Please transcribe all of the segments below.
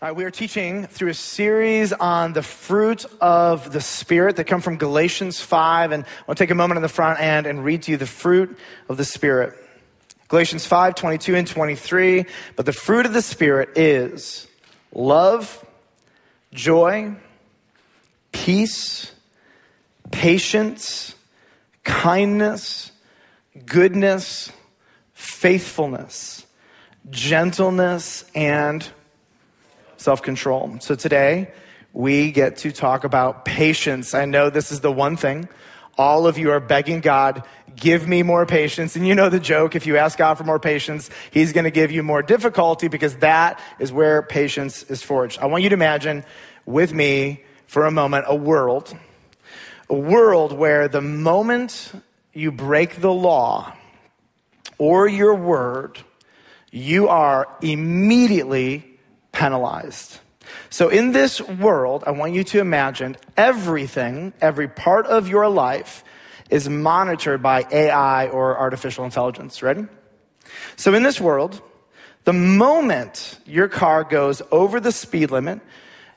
We are teaching through a series on the fruit of the Spirit that come from Galatians 5. And I'll take a moment on the front end and read to you the fruit of the Spirit. Galatians 5, 22 and 23. But the fruit of the Spirit is love, joy, peace, patience, kindness, goodness, faithfulness, gentleness, and self control. So today, we get to talk about patience. I know this is the one thing all of you are begging God, give me more patience. And you know the joke if you ask God for more patience, He's going to give you more difficulty because that is where patience is forged. I want you to imagine with me for a moment a world, a world where the moment you break the law or your word, you are immediately penalized. So, in this world, I want you to imagine everything, every part of your life is monitored by AI or artificial intelligence. Ready? So, in this world, the moment your car goes over the speed limit,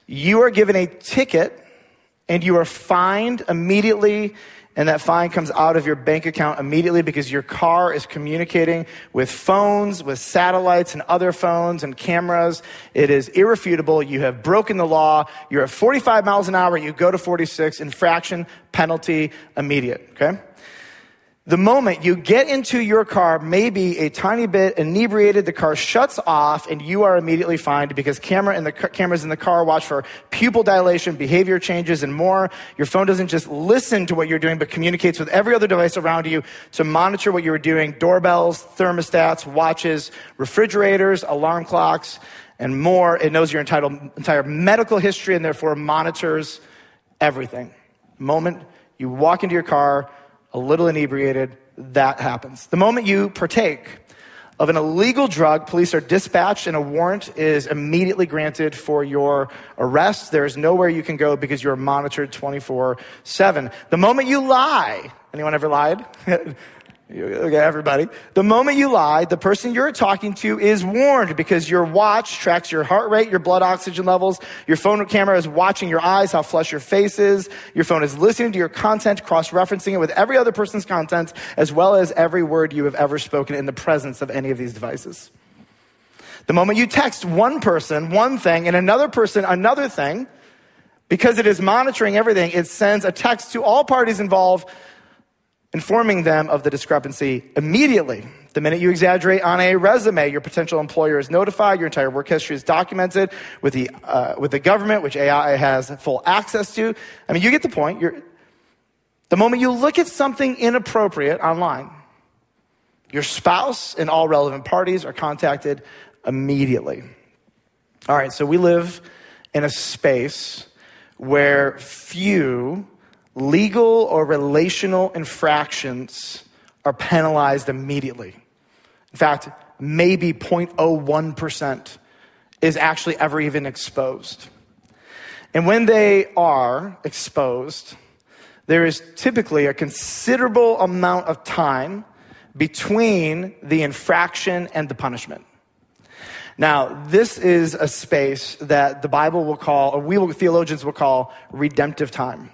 you are given a ticket and you are fined immediately and that fine comes out of your bank account immediately because your car is communicating with phones, with satellites and other phones and cameras. It is irrefutable. You have broken the law. You're at 45 miles an hour. You go to 46. Infraction, penalty, immediate. Okay? The moment you get into your car, maybe a tiny bit inebriated, the car shuts off and you are immediately fined because camera in the, cameras in the car watch for pupil dilation, behavior changes, and more. Your phone doesn't just listen to what you're doing, but communicates with every other device around you to monitor what you're doing. Doorbells, thermostats, watches, refrigerators, alarm clocks, and more. It knows your entire, entire medical history and therefore monitors everything. moment you walk into your car, a little inebriated, that happens. The moment you partake of an illegal drug, police are dispatched and a warrant is immediately granted for your arrest. There is nowhere you can go because you're monitored 24 7. The moment you lie, anyone ever lied? Okay, everybody. The moment you lie, the person you're talking to is warned because your watch tracks your heart rate, your blood oxygen levels. Your phone camera is watching your eyes, how flush your face is. Your phone is listening to your content, cross-referencing it with every other person's content, as well as every word you have ever spoken in the presence of any of these devices. The moment you text one person one thing and another person another thing, because it is monitoring everything, it sends a text to all parties involved informing them of the discrepancy immediately. The minute you exaggerate on a resume, your potential employer is notified, your entire work history is documented with the, uh, with the government, which AI has full access to. I mean, you get the point. You're, the moment you look at something inappropriate online, your spouse and all relevant parties are contacted immediately. All right, so we live in a space where few legal or relational infractions are penalized immediately. In fact, maybe 0.01% is actually ever even exposed. And when they are exposed, there is typically a considerable amount of time between the infraction and the punishment. Now, this is a space that the Bible will call, or we will, theologians will call redemptive time.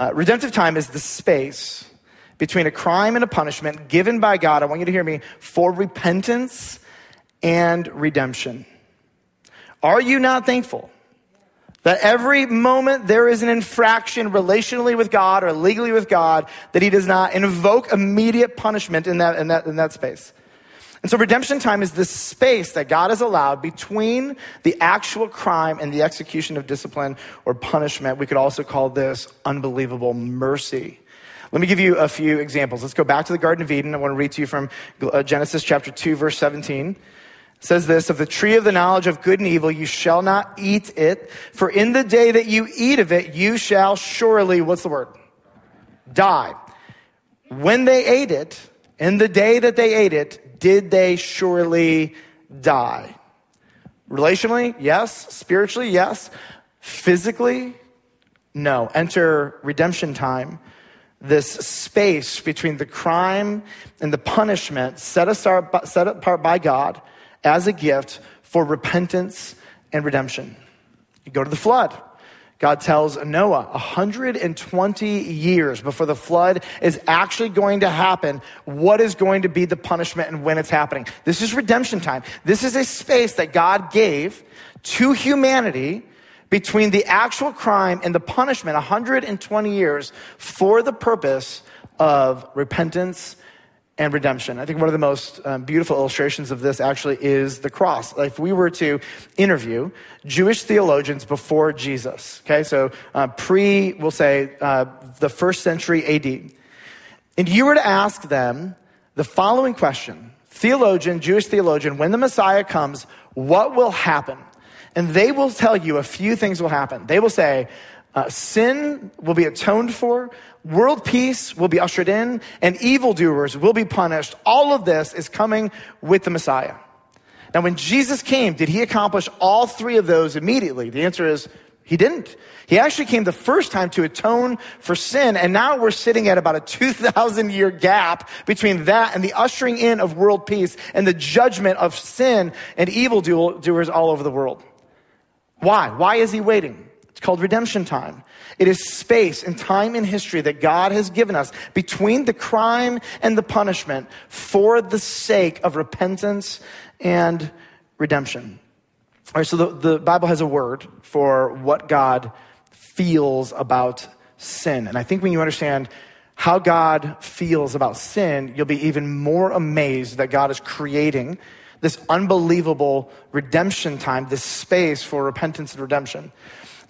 Uh, redemptive time is the space between a crime and a punishment given by God, I want you to hear me, for repentance and redemption. Are you not thankful that every moment there is an infraction relationally with God or legally with God, that He does not invoke immediate punishment in that, in that, in that space? And so redemption time is this space that God has allowed between the actual crime and the execution of discipline or punishment. We could also call this unbelievable mercy. Let me give you a few examples. Let's go back to the Garden of Eden. I want to read to you from uh, Genesis chapter 2, verse 17. It says this, of the tree of the knowledge of good and evil, you shall not eat it, for in the day that you eat of it, you shall surely, what's the word? Die. When they ate it, in the day that they ate it, did they surely die? Relationally, yes. Spiritually, yes. Physically, no. Enter redemption time. This space between the crime and the punishment set, aside, set apart by God as a gift for repentance and redemption. You go to the flood. God tells Noah 120 years before the flood is actually going to happen, what is going to be the punishment and when it's happening. This is redemption time. This is a space that God gave to humanity between the actual crime and the punishment, 120 years for the purpose of repentance and redemption. I think one of the most um, beautiful illustrations of this actually is the cross. If we were to interview Jewish theologians before Jesus, okay, so uh, pre, we'll say, uh, the first century AD, and you were to ask them the following question theologian, Jewish theologian, when the Messiah comes, what will happen? And they will tell you a few things will happen. They will say, uh, sin will be atoned for, world peace will be ushered in, and evildoers will be punished. All of this is coming with the Messiah. Now, when Jesus came, did he accomplish all three of those immediately? The answer is he didn't. He actually came the first time to atone for sin, and now we're sitting at about a 2,000 year gap between that and the ushering in of world peace and the judgment of sin and evildoers all over the world. Why? Why is he waiting? It's called redemption time. It is space and time in history that God has given us between the crime and the punishment for the sake of repentance and redemption. All right, so the, the Bible has a word for what God feels about sin. And I think when you understand how God feels about sin, you'll be even more amazed that God is creating this unbelievable redemption time, this space for repentance and redemption.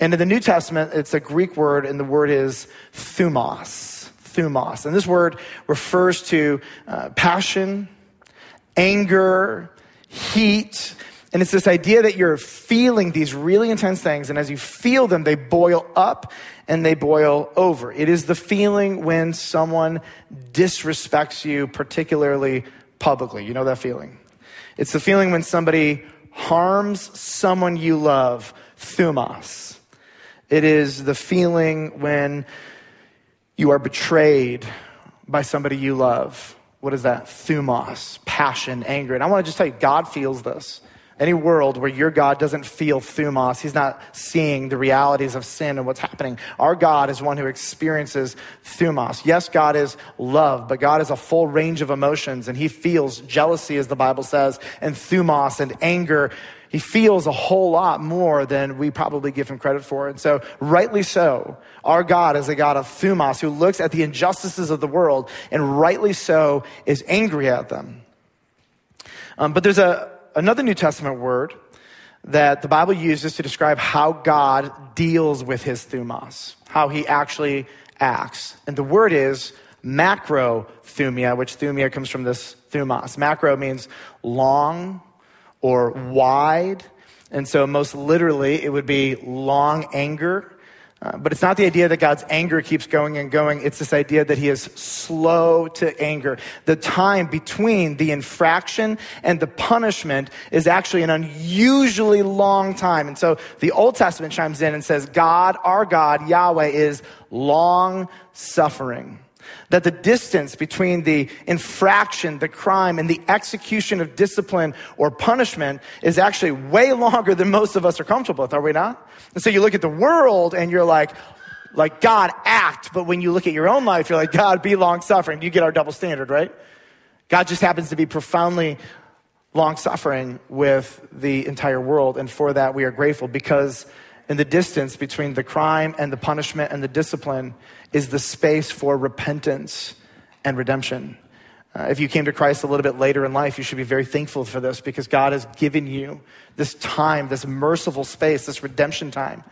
And in the New Testament, it's a Greek word, and the word is thumos. Thumos. And this word refers to uh, passion, anger, heat. And it's this idea that you're feeling these really intense things, and as you feel them, they boil up and they boil over. It is the feeling when someone disrespects you, particularly publicly. You know that feeling. It's the feeling when somebody harms someone you love, thumos. It is the feeling when you are betrayed by somebody you love. What is that? Thumos, passion, anger. And I want to just tell you, God feels this. Any world where your God doesn't feel thumos, he's not seeing the realities of sin and what's happening. Our God is one who experiences thumos. Yes, God is love, but God is a full range of emotions and he feels jealousy, as the Bible says, and thumos and anger. He feels a whole lot more than we probably give him credit for. And so, rightly so, our God is a God of thumos who looks at the injustices of the world and rightly so is angry at them. Um, but there's a, another New Testament word that the Bible uses to describe how God deals with his thumos, how he actually acts. And the word is macrothumia, which thumia comes from this thumos. Macro means long or wide. And so, most literally, it would be long anger uh, but it's not the idea that God's anger keeps going and going. It's this idea that he is slow to anger. The time between the infraction and the punishment is actually an unusually long time. And so the Old Testament chimes in and says, God, our God, Yahweh, is long suffering. That the distance between the infraction, the crime, and the execution of discipline or punishment is actually way longer than most of us are comfortable with, are we not? And so you look at the world and you're like, like, God, act. But when you look at your own life, you're like, God, be long suffering. You get our double standard, right? God just happens to be profoundly long suffering with the entire world. And for that, we are grateful because in the distance between the crime and the punishment and the discipline is the space for repentance and redemption. Uh, if you came to Christ a little bit later in life, you should be very thankful for this because God has given you this time, this merciful space, this redemption time,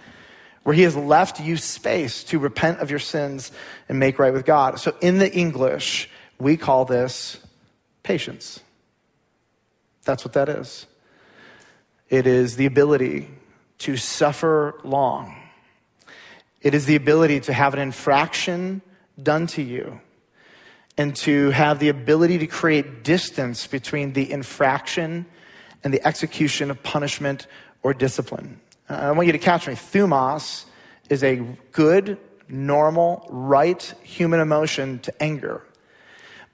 where He has left you space to repent of your sins and make right with God. So in the English, we call this patience. That's what that is. It is the ability to suffer long. It is the ability to have an infraction done to you and to have the ability to create distance between the infraction and the execution of punishment or discipline. Uh, I want you to catch me. Thumos is a good, normal, right human emotion to anger.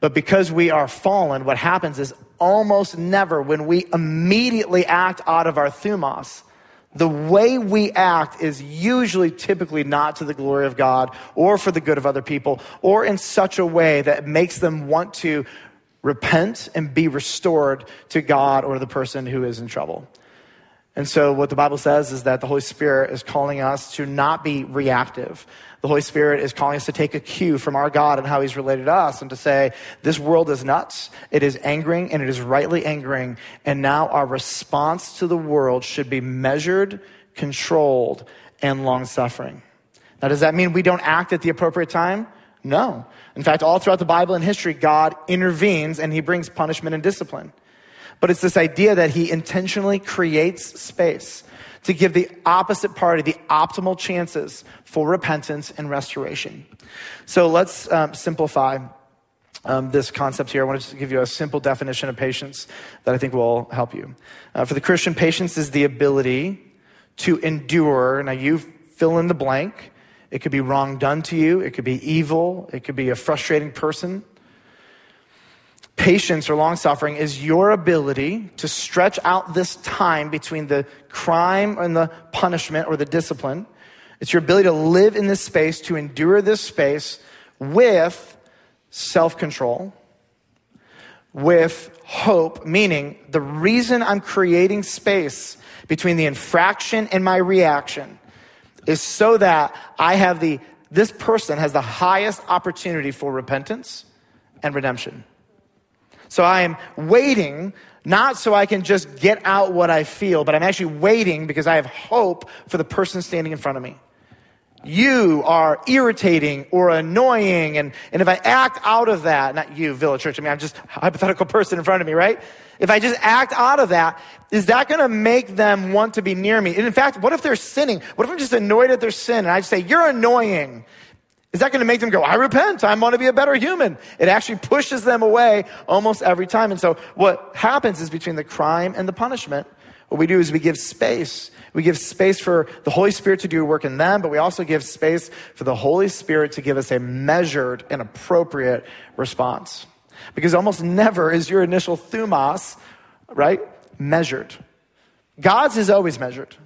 But because we are fallen, what happens is almost never when we immediately act out of our thumos, the way we act is usually typically not to the glory of God or for the good of other people or in such a way that makes them want to repent and be restored to God or the person who is in trouble. And so, what the Bible says is that the Holy Spirit is calling us to not be reactive. The Holy Spirit is calling us to take a cue from our God and how He's related to us and to say, This world is nuts. It is angering and it is rightly angering. And now our response to the world should be measured, controlled, and long suffering. Now, does that mean we don't act at the appropriate time? No. In fact, all throughout the Bible and history, God intervenes and He brings punishment and discipline. But it's this idea that he intentionally creates space to give the opposite party the optimal chances for repentance and restoration. So let's um, simplify um, this concept here. I want to give you a simple definition of patience that I think will help you. Uh, for the Christian, patience is the ability to endure. Now, you fill in the blank. It could be wrong done to you, it could be evil, it could be a frustrating person. Patience or long suffering is your ability to stretch out this time between the crime and the punishment or the discipline. It's your ability to live in this space, to endure this space with self control, with hope, meaning the reason I'm creating space between the infraction and my reaction is so that I have the, this person has the highest opportunity for repentance and redemption. So I am waiting, not so I can just get out what I feel, but I'm actually waiting because I have hope for the person standing in front of me. You are irritating or annoying, and, and if I act out of that, not you, Village Church, I mean, I'm just hypothetical person in front of me, right? If I just act out of that, is that going to make them want to be near me? And in fact, what if they're sinning? What if I'm just annoyed at their sin and I just say, You're annoying? Is that going to make them go, I repent, I want to be a better human? It actually pushes them away almost every time. And so what happens is between the crime and the punishment, what we do is we give space. We give space for the Holy Spirit to do work in them, but we also give space for the Holy Spirit to give us a measured and appropriate response. Because almost never is your initial thumos, right, measured. God's is always measured,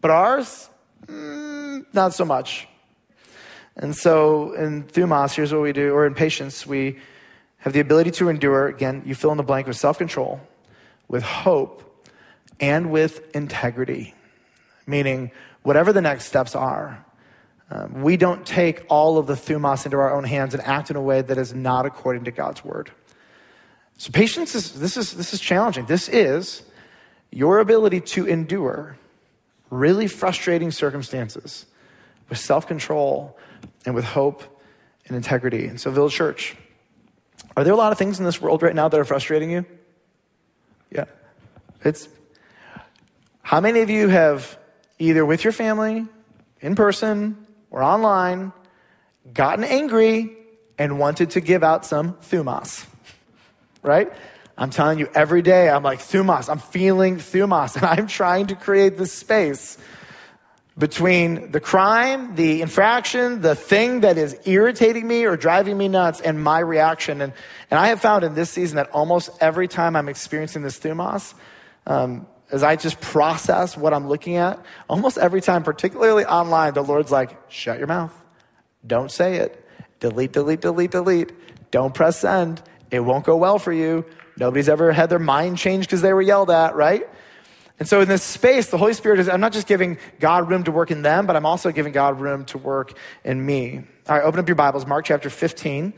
but ours, mm, not so much. And so in Thumos, here's what we do, or in patience, we have the ability to endure. Again, you fill in the blank with self control, with hope, and with integrity. Meaning, whatever the next steps are, um, we don't take all of the Thumos into our own hands and act in a way that is not according to God's word. So patience is this is this is challenging. This is your ability to endure really frustrating circumstances with self-control and with hope and integrity. And so, Village Church, are there a lot of things in this world right now that are frustrating you? Yeah. It's how many of you have either with your family, in person, or online, gotten angry and wanted to give out some thumos? Right? I'm telling you, every day I'm like, thumos, I'm feeling thumos, and I'm trying to create this space between the crime, the infraction, the thing that is irritating me or driving me nuts, and my reaction. And, and I have found in this season that almost every time I'm experiencing this thumos, um, as I just process what I'm looking at, almost every time, particularly online, the Lord's like, shut your mouth. Don't say it. Delete, delete, delete, delete. Don't press send. It won't go well for you. Nobody's ever had their mind changed because they were yelled at, right? And so in this space, the Holy Spirit is, I'm not just giving God room to work in them, but I'm also giving God room to work in me. All right, open up your Bibles, Mark chapter 15.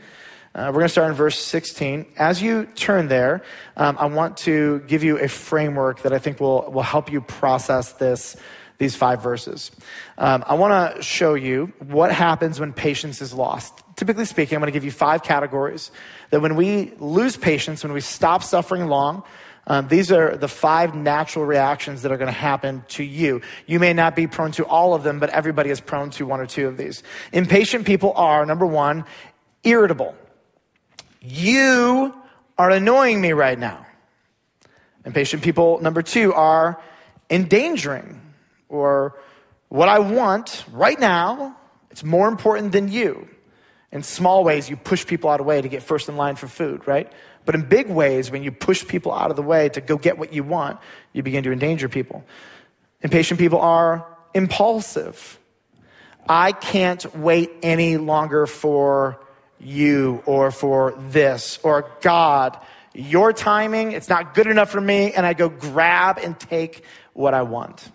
Uh, we're going to start in verse 16. As you turn there, um, I want to give you a framework that I think will, will help you process this, these five verses. Um, I want to show you what happens when patience is lost. Typically speaking, I'm going to give you five categories that when we lose patience, when we stop suffering long, um, these are the five natural reactions that are going to happen to you. You may not be prone to all of them, but everybody is prone to one or two of these. Impatient people are, number one, irritable. You are annoying me right now. Impatient people, number two, are endangering, or what I want right now, it's more important than you. In small ways, you push people out of the way to get first in line for food, right? But in big ways, when you push people out of the way to go get what you want, you begin to endanger people. Impatient people are impulsive. I can't wait any longer for you or for this or God. Your timing, it's not good enough for me, and I go grab and take what I want.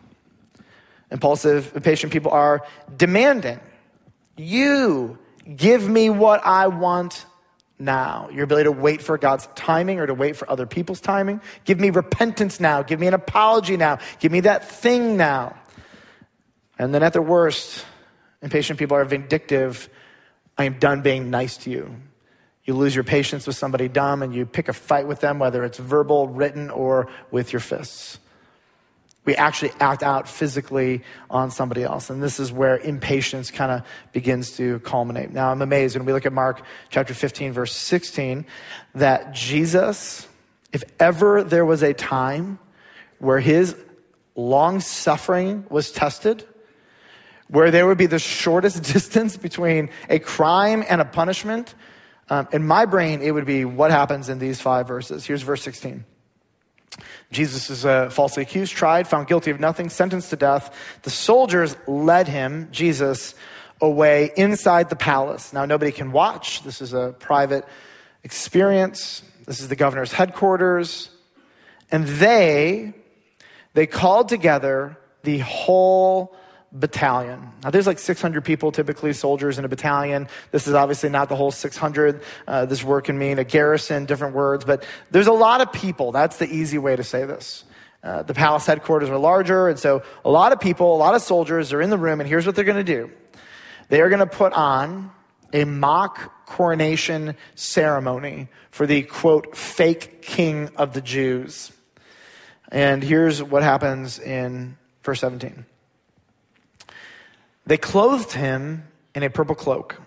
Impulsive, impatient people are demanding. You give me what I want now. Your ability to wait for God's timing or to wait for other people's timing. Give me repentance now. Give me an apology now. Give me that thing now. And then at the worst, impatient people are vindictive. I am done being nice to you. You lose your patience with somebody dumb and you pick a fight with them, whether it's verbal, written, or with your fists. We actually act out physically on somebody else. And this is where impatience kind of begins to culminate. Now, I'm amazed when we look at Mark chapter 15, verse 16, that Jesus, if ever there was a time where his long suffering was tested, where there would be the shortest distance between a crime and a punishment, um, in my brain, it would be what happens in these five verses. Here's verse 16. Jesus is uh, falsely accused, tried, found guilty of nothing, sentenced to death. The soldiers led him, Jesus, away inside the palace. Now, nobody can watch. This is a private experience. This is the governor's headquarters. And they, they called together the whole battalion. Now, there's like 600 people, typically soldiers in a battalion. This is obviously not the whole 600. Uh, this word can mean a garrison, different words, but there's a lot of people. That's the easy way to say this. Uh, the palace headquarters are larger, and so a lot of people, a lot of soldiers are in the room, and here's what they're going to do they are going to put on a mock coronation ceremony for the quote, fake king of the Jews. And here's what happens in verse 17. They clothed him in a purple cloak,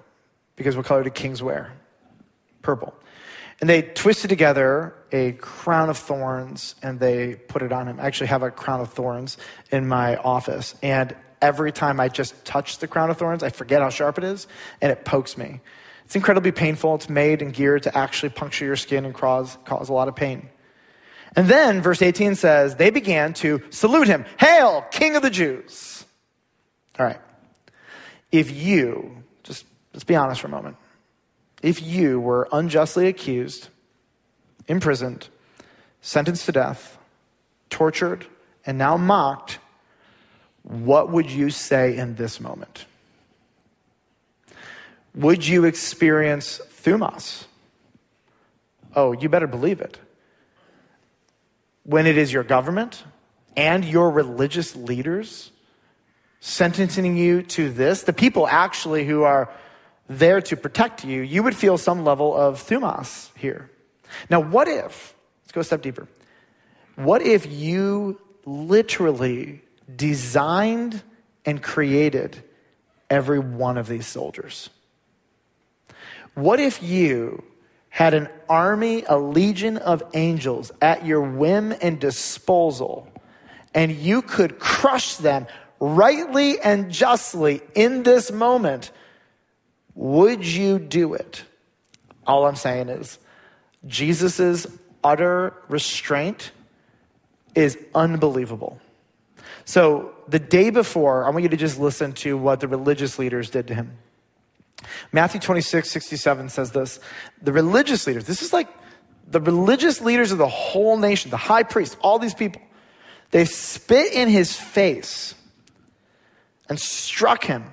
because what color do kings wear? Purple. And they twisted together a crown of thorns and they put it on him. I actually have a crown of thorns in my office. And every time I just touch the crown of thorns, I forget how sharp it is and it pokes me. It's incredibly painful. It's made and geared to actually puncture your skin and cause, cause a lot of pain. And then verse 18 says, they began to salute him. Hail, King of the Jews. All right if you, just let's be honest for a moment, if you were unjustly accused, imprisoned, sentenced to death, tortured, and now mocked, what would you say in this moment? Would you experience thumos? Oh, you better believe it. When it is your government and your religious leaders sentencing you to this, the people actually who are there to protect you, you would feel some level of thumos here. Now, what if, let's go a step deeper. What if you literally designed and created every one of these soldiers? What if you had an army, a legion of angels at your whim and disposal, and you could crush them rightly and justly in this moment, would you do it? All I'm saying is Jesus' utter restraint is unbelievable. So the day before, I want you to just listen to what the religious leaders did to him. Matthew 26, 67 says this The religious leaders, this is like the religious leaders of the whole nation, the high priest, all these people, they spit in his face and struck him.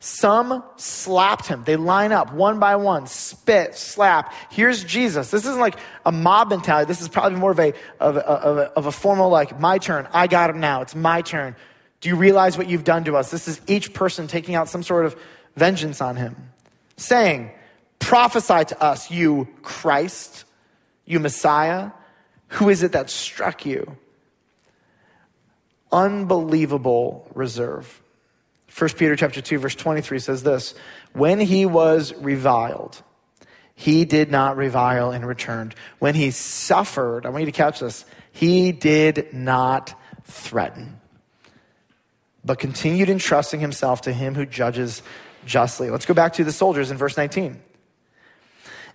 Some slapped him. They line up one by one, spit, slap. Here's Jesus. This isn't like a mob mentality. This is probably more of a, of a, of a, of a formal, like, my turn. I got him now. It's my turn. Do you realize what you've done to us? This is each person taking out some sort of vengeance on him, saying, Prophesy to us, you Christ, you Messiah. Who is it that struck you? Unbelievable reserve. 1 Peter chapter 2 verse 23 says this, when he was reviled, he did not revile and returned. When he suffered, I want you to catch this, he did not threaten, but continued entrusting himself to him who judges justly. Let's go back to the soldiers in verse 19.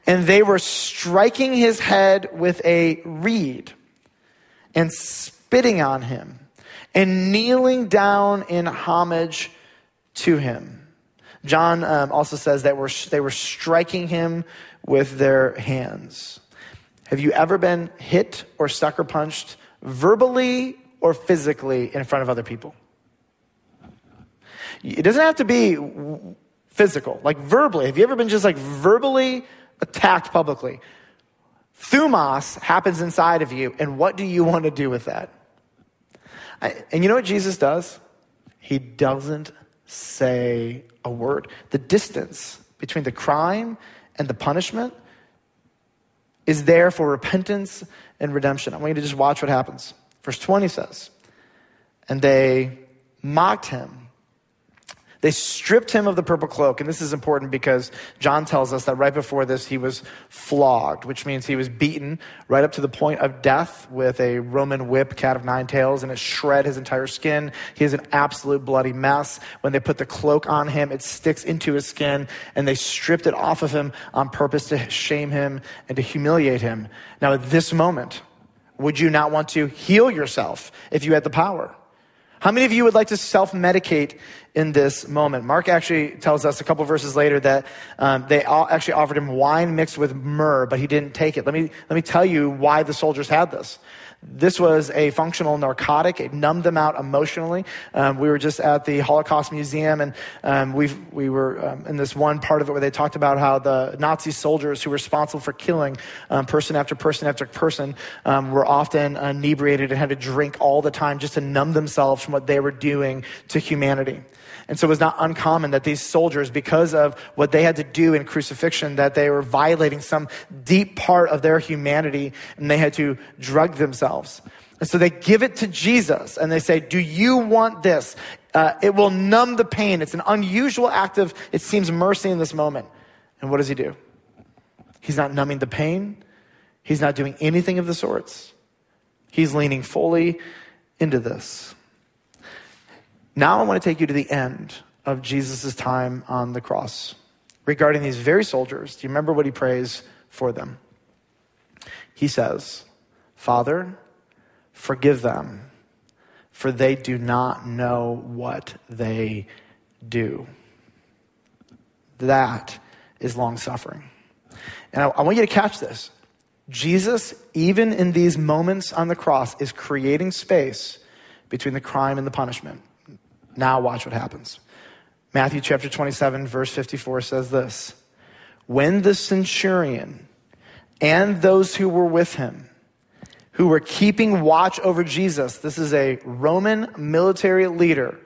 And they were striking his head with a reed and spitting on him and kneeling down in homage to him. John um, also says that we're, they were striking him with their hands. Have you ever been hit or sucker punched verbally or physically in front of other people? It doesn't have to be physical, like verbally. Have you ever been just like verbally attacked publicly? Thumos happens inside of you, and what do you want to do with that? And you know what Jesus does? He doesn't say a word. The distance between the crime and the punishment is there for repentance and redemption. I want you to just watch what happens. Verse 20 says, And they mocked him they stripped him of the purple cloak. And this is important because John tells us that right before this, he was flogged, which means he was beaten right up to the point of death with a Roman whip, cat of nine tails, and it shred his entire skin. He is an absolute bloody mess. When they put the cloak on him, it sticks into his skin, and they stripped it off of him on purpose to shame him and to humiliate him. Now, at this moment, would you not want to heal yourself if you had the power? How many of you would like to self medicate in this moment? Mark actually tells us a couple verses later that um, they actually offered him wine mixed with myrrh, but he didn't take it. Let me, let me tell you why the soldiers had this. This was a functional narcotic. It numbed them out emotionally. Um, we were just at the Holocaust Museum, and um, we we were um, in this one part of it where they talked about how the Nazi soldiers who were responsible for killing um, person after person after person um, were often inebriated and had to drink all the time just to numb themselves from what they were doing to humanity. And so it was not uncommon that these soldiers, because of what they had to do in crucifixion, that they were violating some deep part of their humanity and they had to drug themselves. And so they give it to Jesus and they say, Do you want this? Uh, it will numb the pain. It's an unusual act of, it seems, mercy in this moment. And what does he do? He's not numbing the pain, he's not doing anything of the sorts. He's leaning fully into this. Now I want to take you to the end of Jesus' time on the cross regarding these very soldiers. Do you remember what he prays for them? He says, Father, forgive them, for they do not know what they do. That is long suffering. And I, I, want you to catch this. Jesus, even in these moments on the cross, is creating space between the crime and the punishment. Now, watch what happens. Matthew chapter 27, verse 54 says this When the centurion and those who were with him, who were keeping watch over Jesus, this is a Roman military leader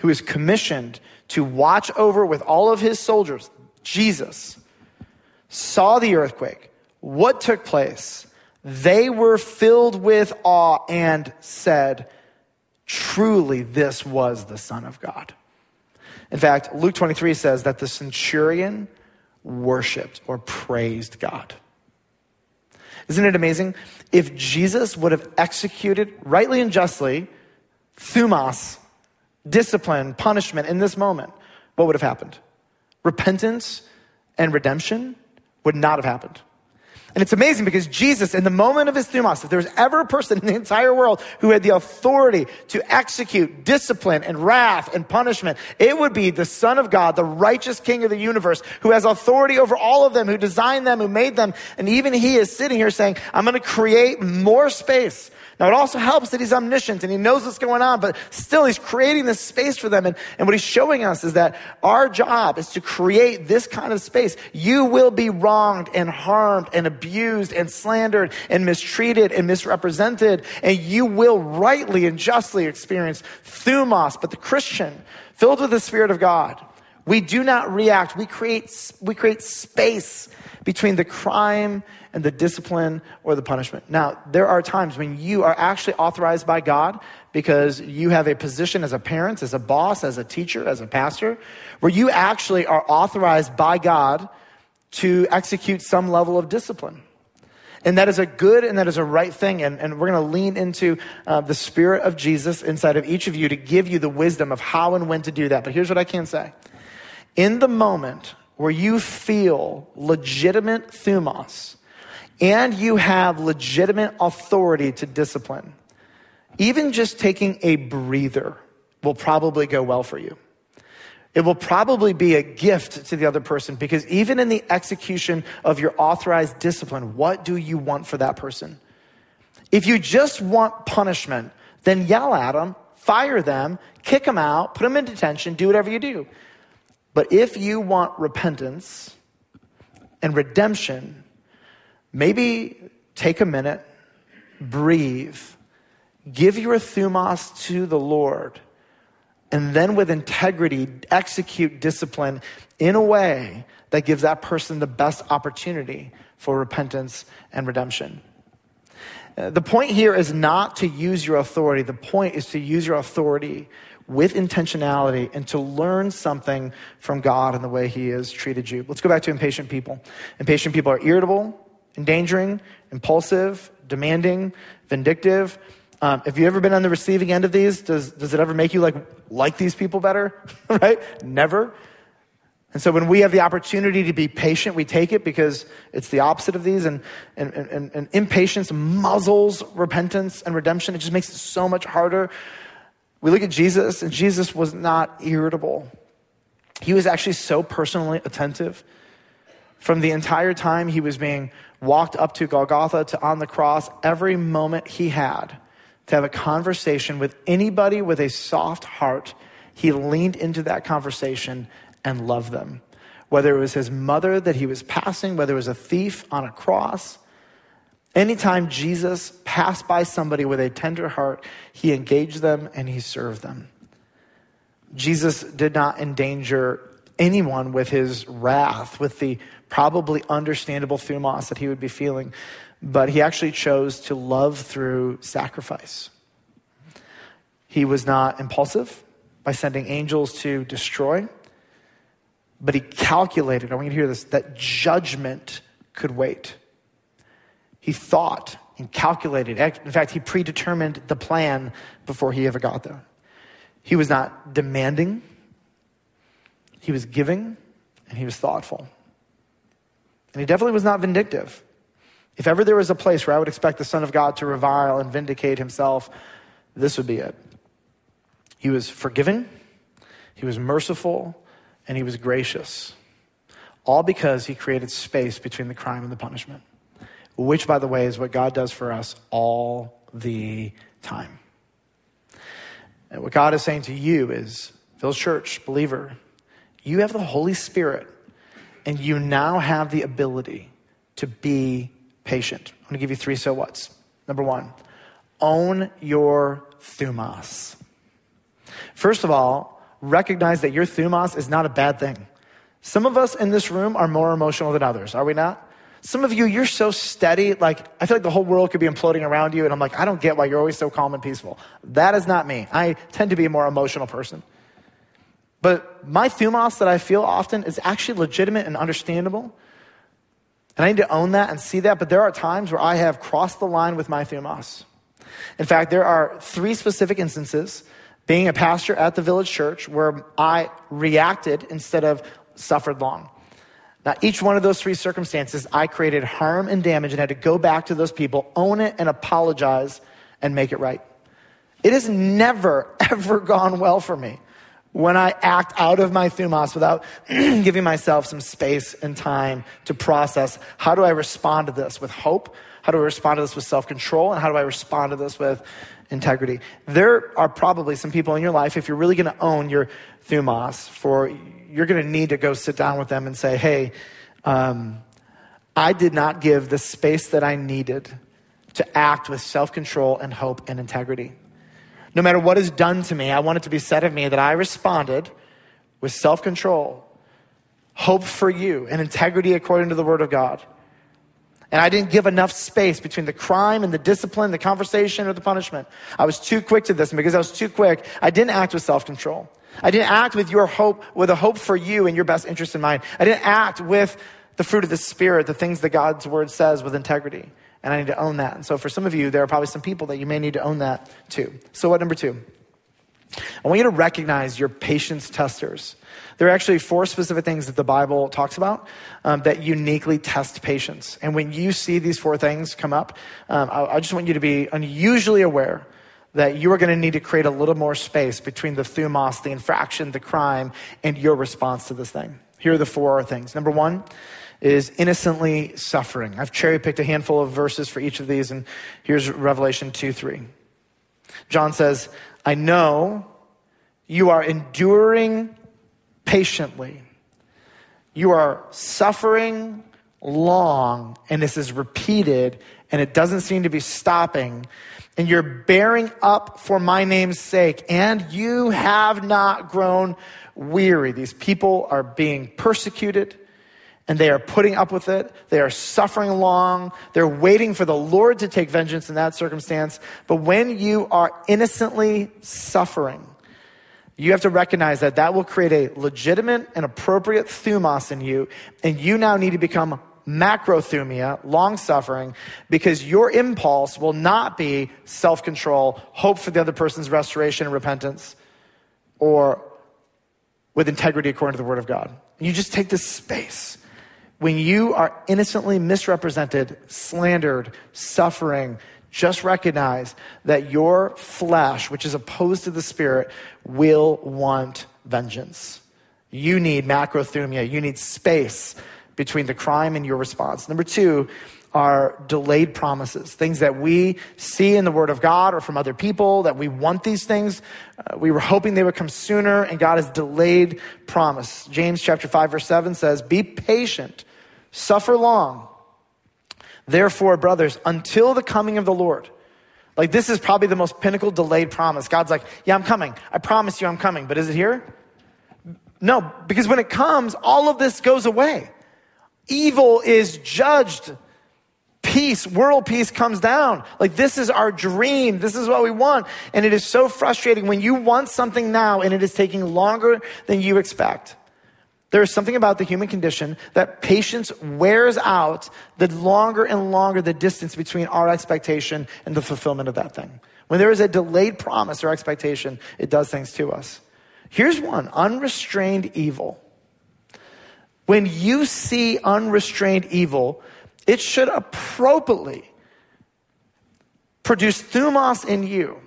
who is commissioned to watch over with all of his soldiers, Jesus, saw the earthquake. What took place? They were filled with awe and said, Truly, this was the Son of God. In fact, Luke 23 says that the centurion worshiped or praised God. Isn't it amazing? If Jesus would have executed rightly and justly thumos, discipline, punishment in this moment, what would have happened? Repentance and redemption would not have happened. And it's amazing because Jesus, in the moment of his thumos, if there was ever a person in the entire world who had the authority to execute discipline and wrath and punishment, it would be the Son of God, the righteous King of the universe, who has authority over all of them, who designed them, who made them. And even he is sitting here saying, I'm going to create more space now, it also helps that he's omniscient and he knows what's going on, but still, he's creating this space for them. And, and what he's showing us is that our job is to create this kind of space. You will be wronged and harmed and abused and slandered and mistreated and misrepresented, and you will rightly and justly experience thumos. But the Christian, filled with the Spirit of God, we do not react. We create, we create space between the crime and the discipline or the punishment. Now, there are times when you are actually authorized by God because you have a position as a parent, as a boss, as a teacher, as a pastor, where you actually are authorized by God to execute some level of discipline. And that is a good and that is a right thing. And, and we're going to lean into uh, the Spirit of Jesus inside of each of you to give you the wisdom of how and when to do that. But here's what I can say. In the moment where you feel legitimate thumos, and you have legitimate authority to discipline, even just taking a breather will probably go well for you. It will probably be a gift to the other person because even in the execution of your authorized discipline, what do you want for that person? If you just want punishment, then yell at them, fire them, kick them out, put them in detention, do whatever you do. But if you want repentance and redemption, maybe take a minute, breathe, give your thumos to the Lord and then with integrity execute discipline in a way that gives that person the best opportunity for repentance and redemption. Uh, the point here is not to use your authority. The point is to use your authority with intentionality and to learn something from God and the way He has treated you. Let's go back to impatient people. Impatient people are irritable, endangering, impulsive, demanding, vindictive. Um, have you ever been on the receiving end of these? Does, does it ever make you like, like these people better? right? Never. And so when we have the opportunity to be patient, we take it because it's the opposite of these. And, and, and, and impatience muzzles repentance and redemption. It just makes it so much harder. We look at Jesus, and Jesus was not irritable. He was actually so personally attentive. From the entire time he was being walked up to Golgotha to on the cross, every moment he had, to have a conversation with anybody with a soft heart, he leaned into that conversation and loved them. Whether it was his mother that he was passing, whether it was a thief on a cross, anytime Jesus passed by somebody with a tender heart, he engaged them and he served them. Jesus did not endanger anyone with his wrath, with the probably understandable thumos that he would be feeling but he actually chose to love through sacrifice. He was not impulsive by sending angels to destroy, but he calculated, I want you to hear this, that judgment could wait. He thought and calculated. In fact, he predetermined the plan before he ever got there. He was not demanding, he was giving, and he was thoughtful. And he definitely was not vindictive. If ever there was a place where I would expect the Son of God to revile and vindicate himself, this would be it. He was forgiving, he was merciful, and he was gracious. All because he created space between the crime and the punishment, which, by the way, is what God does for us all the time. And what God is saying to you is, Village Church, believer, you have the Holy Spirit, and you now have the ability to be patient. I'm going to give you three so what's. Number one, own your thumos. First of all, recognize that your thumos is not a bad thing. Some of us in this room are more emotional than others, are we not? Some of you, you're so steady, like, I feel like the whole world could be imploding around you, and I'm like, I don't get why you're always so calm and peaceful. That is not me. I tend to be a more emotional person. But my thumos that I feel often is actually legitimate and understandable. And I need to own that and see that, but there are times where I have crossed the line with my thumos. In fact, there are three specific instances being a pastor at the village church where I reacted instead of suffered long. Now, each one of those three circumstances, I created harm and damage and had to go back to those people, own it, and apologize and make it right. It has never, ever gone well for me when I act out of my thumos without giving myself some space and time to process how do I respond to this with hope? How do I respond to this with self control? And how do I respond to this with integrity? There are probably some people in your life, if you're really going to own your thumos, for you're going to need to go sit down with them and say, hey, um, I did not give the space that I needed to act with self control and hope and integrity. No matter what is done to me, I want it to be said of me that I responded with self control, hope for you, and integrity according to the Word of God. And I didn't give enough space between the crime and the discipline, the conversation, or the punishment. I was too quick to this, and because I was too quick, I didn't act with self control. I didn't act with your hope, with a hope for you and your best interest in mind. I didn't act with the fruit of the Spirit, the things that God's Word says with integrity. And I need to own that. And so for some of you, there are probably some people that you may need to own that too. So, what number two? I want you to recognize your patience testers. There are actually four specific things that the Bible talks about um, that uniquely test patience. And when you see these four things come up, um, I, I just want you to be unusually aware that you are going to need to create a little more space between the thumos, the infraction, the crime, and your response to this thing. Here are the four things. Number one is innocently suffering. I've cherry picked a handful of verses for each of these, and here's Revelation 2 3. John says, I know you are enduring patiently. You are suffering long, and this is repeated, and it doesn't seem to be stopping. And you're bearing up for my name's sake, and you have not grown weary. These people are being persecuted, and they are putting up with it. They are suffering long. They're waiting for the Lord to take vengeance in that circumstance. But when you are innocently suffering, you have to recognize that that will create a legitimate and appropriate thumos in you, and you now need to become macrothumia, long suffering, because your impulse will not be self control, hope for the other person's restoration and repentance, or with integrity according to the Word of God. You just take this space. When you are innocently misrepresented, slandered, suffering, just recognize that your flesh, which is opposed to the spirit, will want vengeance. You need macrothumia. You need space between the crime and your response. Number two are delayed promises, things that we see in the Word of God or from other people, that we want these things. Uh, we were hoping they would come sooner, and God has delayed promise. James chapter 5, verse 7 says, Be patient, suffer long. Therefore, brothers, until the coming of the Lord, like this is probably the most pinnacle delayed promise. God's like, Yeah, I'm coming. I promise you I'm coming. But is it here? No, because when it comes, all of this goes away. Evil is judged. Peace, world peace comes down. Like this is our dream. This is what we want. And it is so frustrating when you want something now and it is taking longer than you expect. There is something about the human condition that patience wears out the longer and longer the distance between our expectation and the fulfillment of that thing. When there is a delayed promise or expectation, it does things to us. Here's one unrestrained evil. When you see unrestrained evil, it should appropriately produce thumos in you,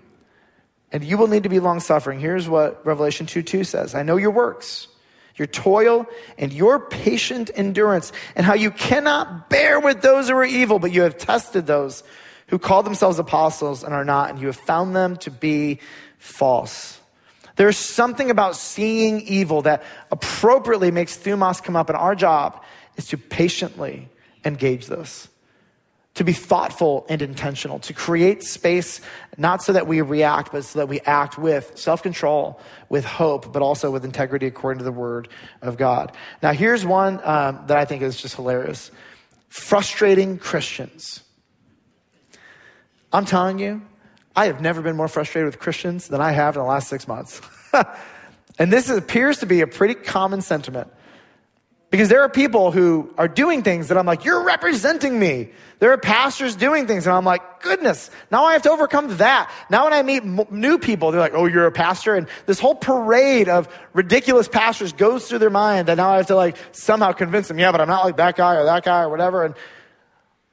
and you will need to be long suffering. Here's what Revelation 2 2 says I know your works, your toil, and your patient endurance, and how you cannot bear with those who are evil, but you have tested those who call themselves apostles and are not, and you have found them to be false. There's something about seeing evil that appropriately makes thumos come up, and our job is to patiently engage this, to be thoughtful and intentional, to create space, not so that we react, but so that we act with self control, with hope, but also with integrity according to the word of God. Now, here's one um, that I think is just hilarious frustrating Christians. I'm telling you, I have never been more frustrated with Christians than I have in the last six months. and this appears to be a pretty common sentiment. Because there are people who are doing things that I'm like, you're representing me. There are pastors doing things, and I'm like, goodness, now I have to overcome that. Now, when I meet m- new people, they're like, oh, you're a pastor. And this whole parade of ridiculous pastors goes through their mind that now I have to like somehow convince them, yeah, but I'm not like that guy or that guy or whatever. And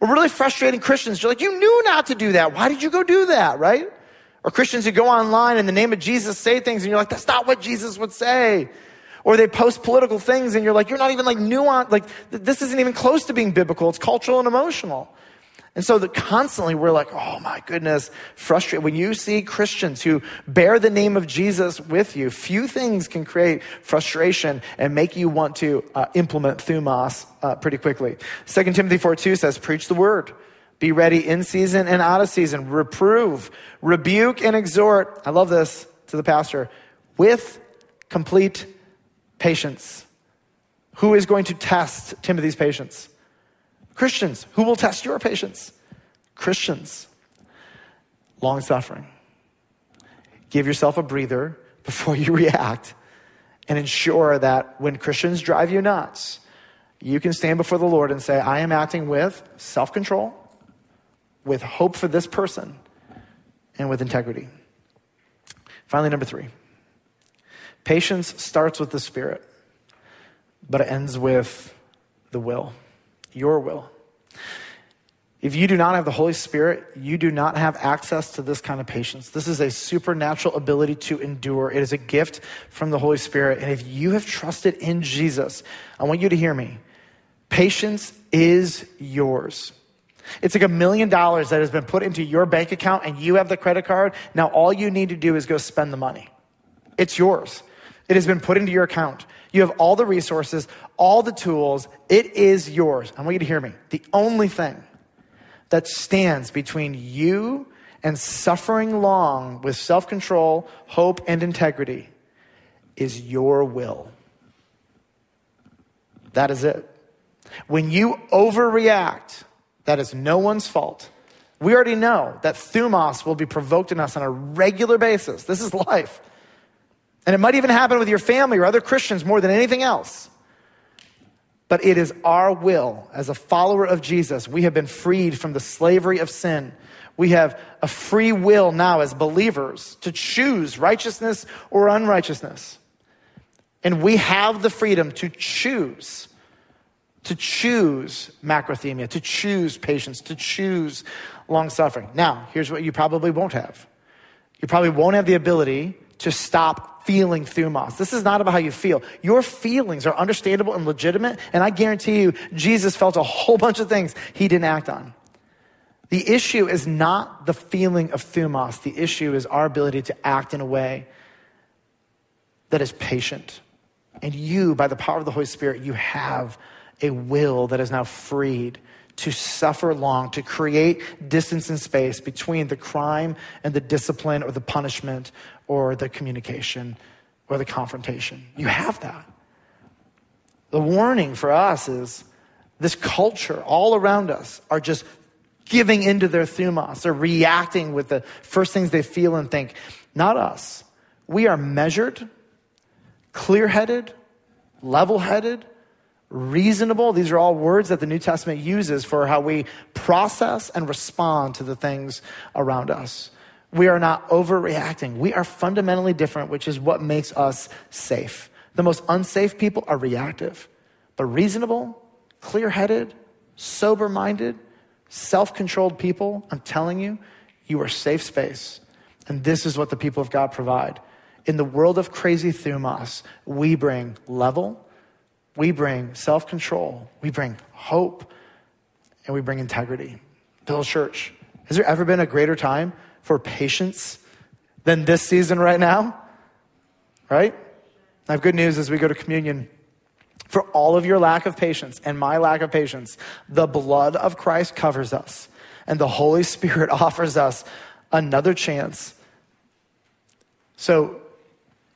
we're really frustrating Christians. You're like, you knew not to do that. Why did you go do that, right? Or Christians who go online in the name of Jesus say things and you're like, that's not what Jesus would say. Or they post political things and you're like, you're not even like nuanced. Like, this isn't even close to being biblical. It's cultural and emotional. And so that constantly we're like, oh my goodness, frustrated. When you see Christians who bear the name of Jesus with you, few things can create frustration and make you want to uh, implement thumos uh, pretty quickly. 2 Timothy 4 2 says, preach the word. Be ready in season and out of season. Reprove, rebuke, and exhort. I love this to the pastor with complete patience. Who is going to test Timothy's patience? Christians, who will test your patience? Christians. Long suffering. Give yourself a breather before you react and ensure that when Christians drive you nuts, you can stand before the Lord and say, I am acting with self control, with hope for this person, and with integrity. Finally, number three patience starts with the Spirit, but it ends with the will your will. If you do not have the Holy Spirit, you do not have access to this kind of patience. This is a supernatural ability to endure. It is a gift from the Holy Spirit. And if you have trusted in Jesus, I want you to hear me. Patience is yours. It's like a million dollars that has been put into your bank account and you have the credit card. Now all you need to do is go spend the money. It's yours. It has been put into your account. You have all the resources, all the tools. It is yours. I want you to hear me. The only thing that stands between you and suffering long with self control, hope, and integrity is your will. That is it. When you overreact, that is no one's fault. We already know that thumos will be provoked in us on a regular basis. This is life. And it might even happen with your family or other Christians more than anything else. But it is our will as a follower of Jesus. We have been freed from the slavery of sin. We have a free will now as believers to choose righteousness or unrighteousness. And we have the freedom to choose, to choose macrothumia, to choose patience, to choose long suffering. Now, here's what you probably won't have you probably won't have the ability to stop feeling thumos. This is not about how you feel. Your feelings are understandable and legitimate, and I guarantee you, Jesus felt a whole bunch of things he didn't act on. The issue is not the feeling of thumos, the issue is our ability to act in a way that is patient. And you, by the power of the Holy Spirit, you have a will that is now freed to suffer long, to create distance and space between the crime and the discipline or the punishment or the communication or the confrontation. You have that. The warning for us is this culture all around us are just giving into their thumos. They're reacting with the first things they feel and think. Not us. We are measured, clear headed, level headed, reasonable. These are all words that the New Testament uses for how we process and respond to the things around us. We are not overreacting. We are fundamentally different, which is what makes us safe. The most unsafe people are reactive, but reasonable, clear headed, sober minded, self controlled people, I'm telling you, you are safe space. And this is what the people of God provide. In the world of crazy thumos, we bring level, we bring self control, we bring hope, and we bring integrity. Village Church, has there ever been a greater time for patience than this season right now? Right? I have good news as we go to communion. For all of your lack of patience and my lack of patience, the blood of Christ covers us, and the Holy Spirit offers us another chance. So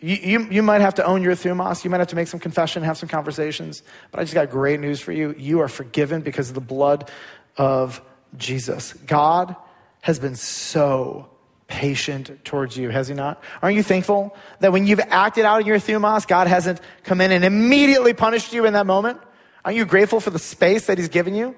you, you, might have to own your thumos. You might have to make some confession, have some conversations. But I just got great news for you. You are forgiven because of the blood of Jesus. God has been so patient towards you, has he not? Aren't you thankful that when you've acted out in your thumos, God hasn't come in and immediately punished you in that moment? Aren't you grateful for the space that he's given you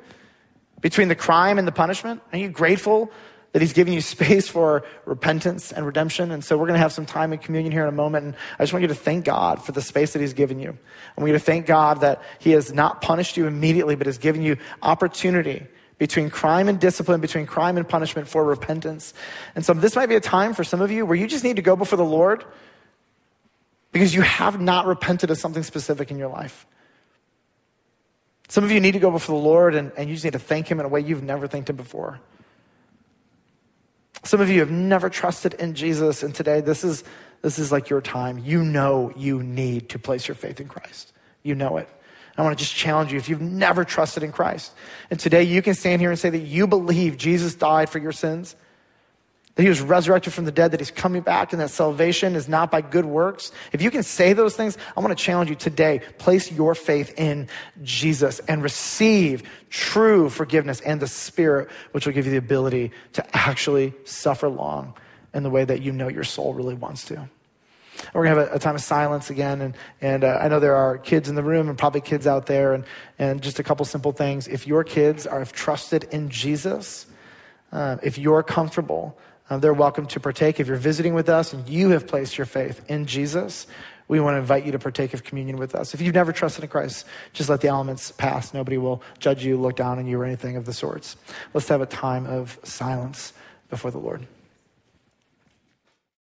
between the crime and the punishment? Are you grateful that he's giving you space for repentance and redemption. And so we're going to have some time in communion here in a moment. And I just want you to thank God for the space that he's given you. I want you to thank God that he has not punished you immediately, but has given you opportunity between crime and discipline, between crime and punishment for repentance. And so this might be a time for some of you where you just need to go before the Lord because you have not repented of something specific in your life. Some of you need to go before the Lord and, and you just need to thank him in a way you've never thanked him before. Some of you have never trusted in Jesus, and today this is, this is like your time. You know you need to place your faith in Christ. You know it. I want to just challenge you if you've never trusted in Christ. And today you can stand here and say that you believe Jesus died for your sins that he was resurrected from the dead, that he's coming back, and that salvation is not by good works. If you can say those things, I want to challenge you today. Place your faith in Jesus and receive true forgiveness and the Spirit, which will give you the ability to actually suffer long in the way that you know your soul really wants to. We're going to have a, a, time of silence again. And, and uh, I know there are kids in the room and probably kids out there. And, and just a couple simple things. If your kids are trusted in Jesus, uh, if you're comfortable uh, they're welcome to partake. If you're visiting with us and you have placed your faith in Jesus, we want to invite you to partake of communion with us. If you've never trusted in Christ, just let the elements pass. Nobody will judge you, look down on you, or anything of the sorts. Let's have a time of silence before the Lord.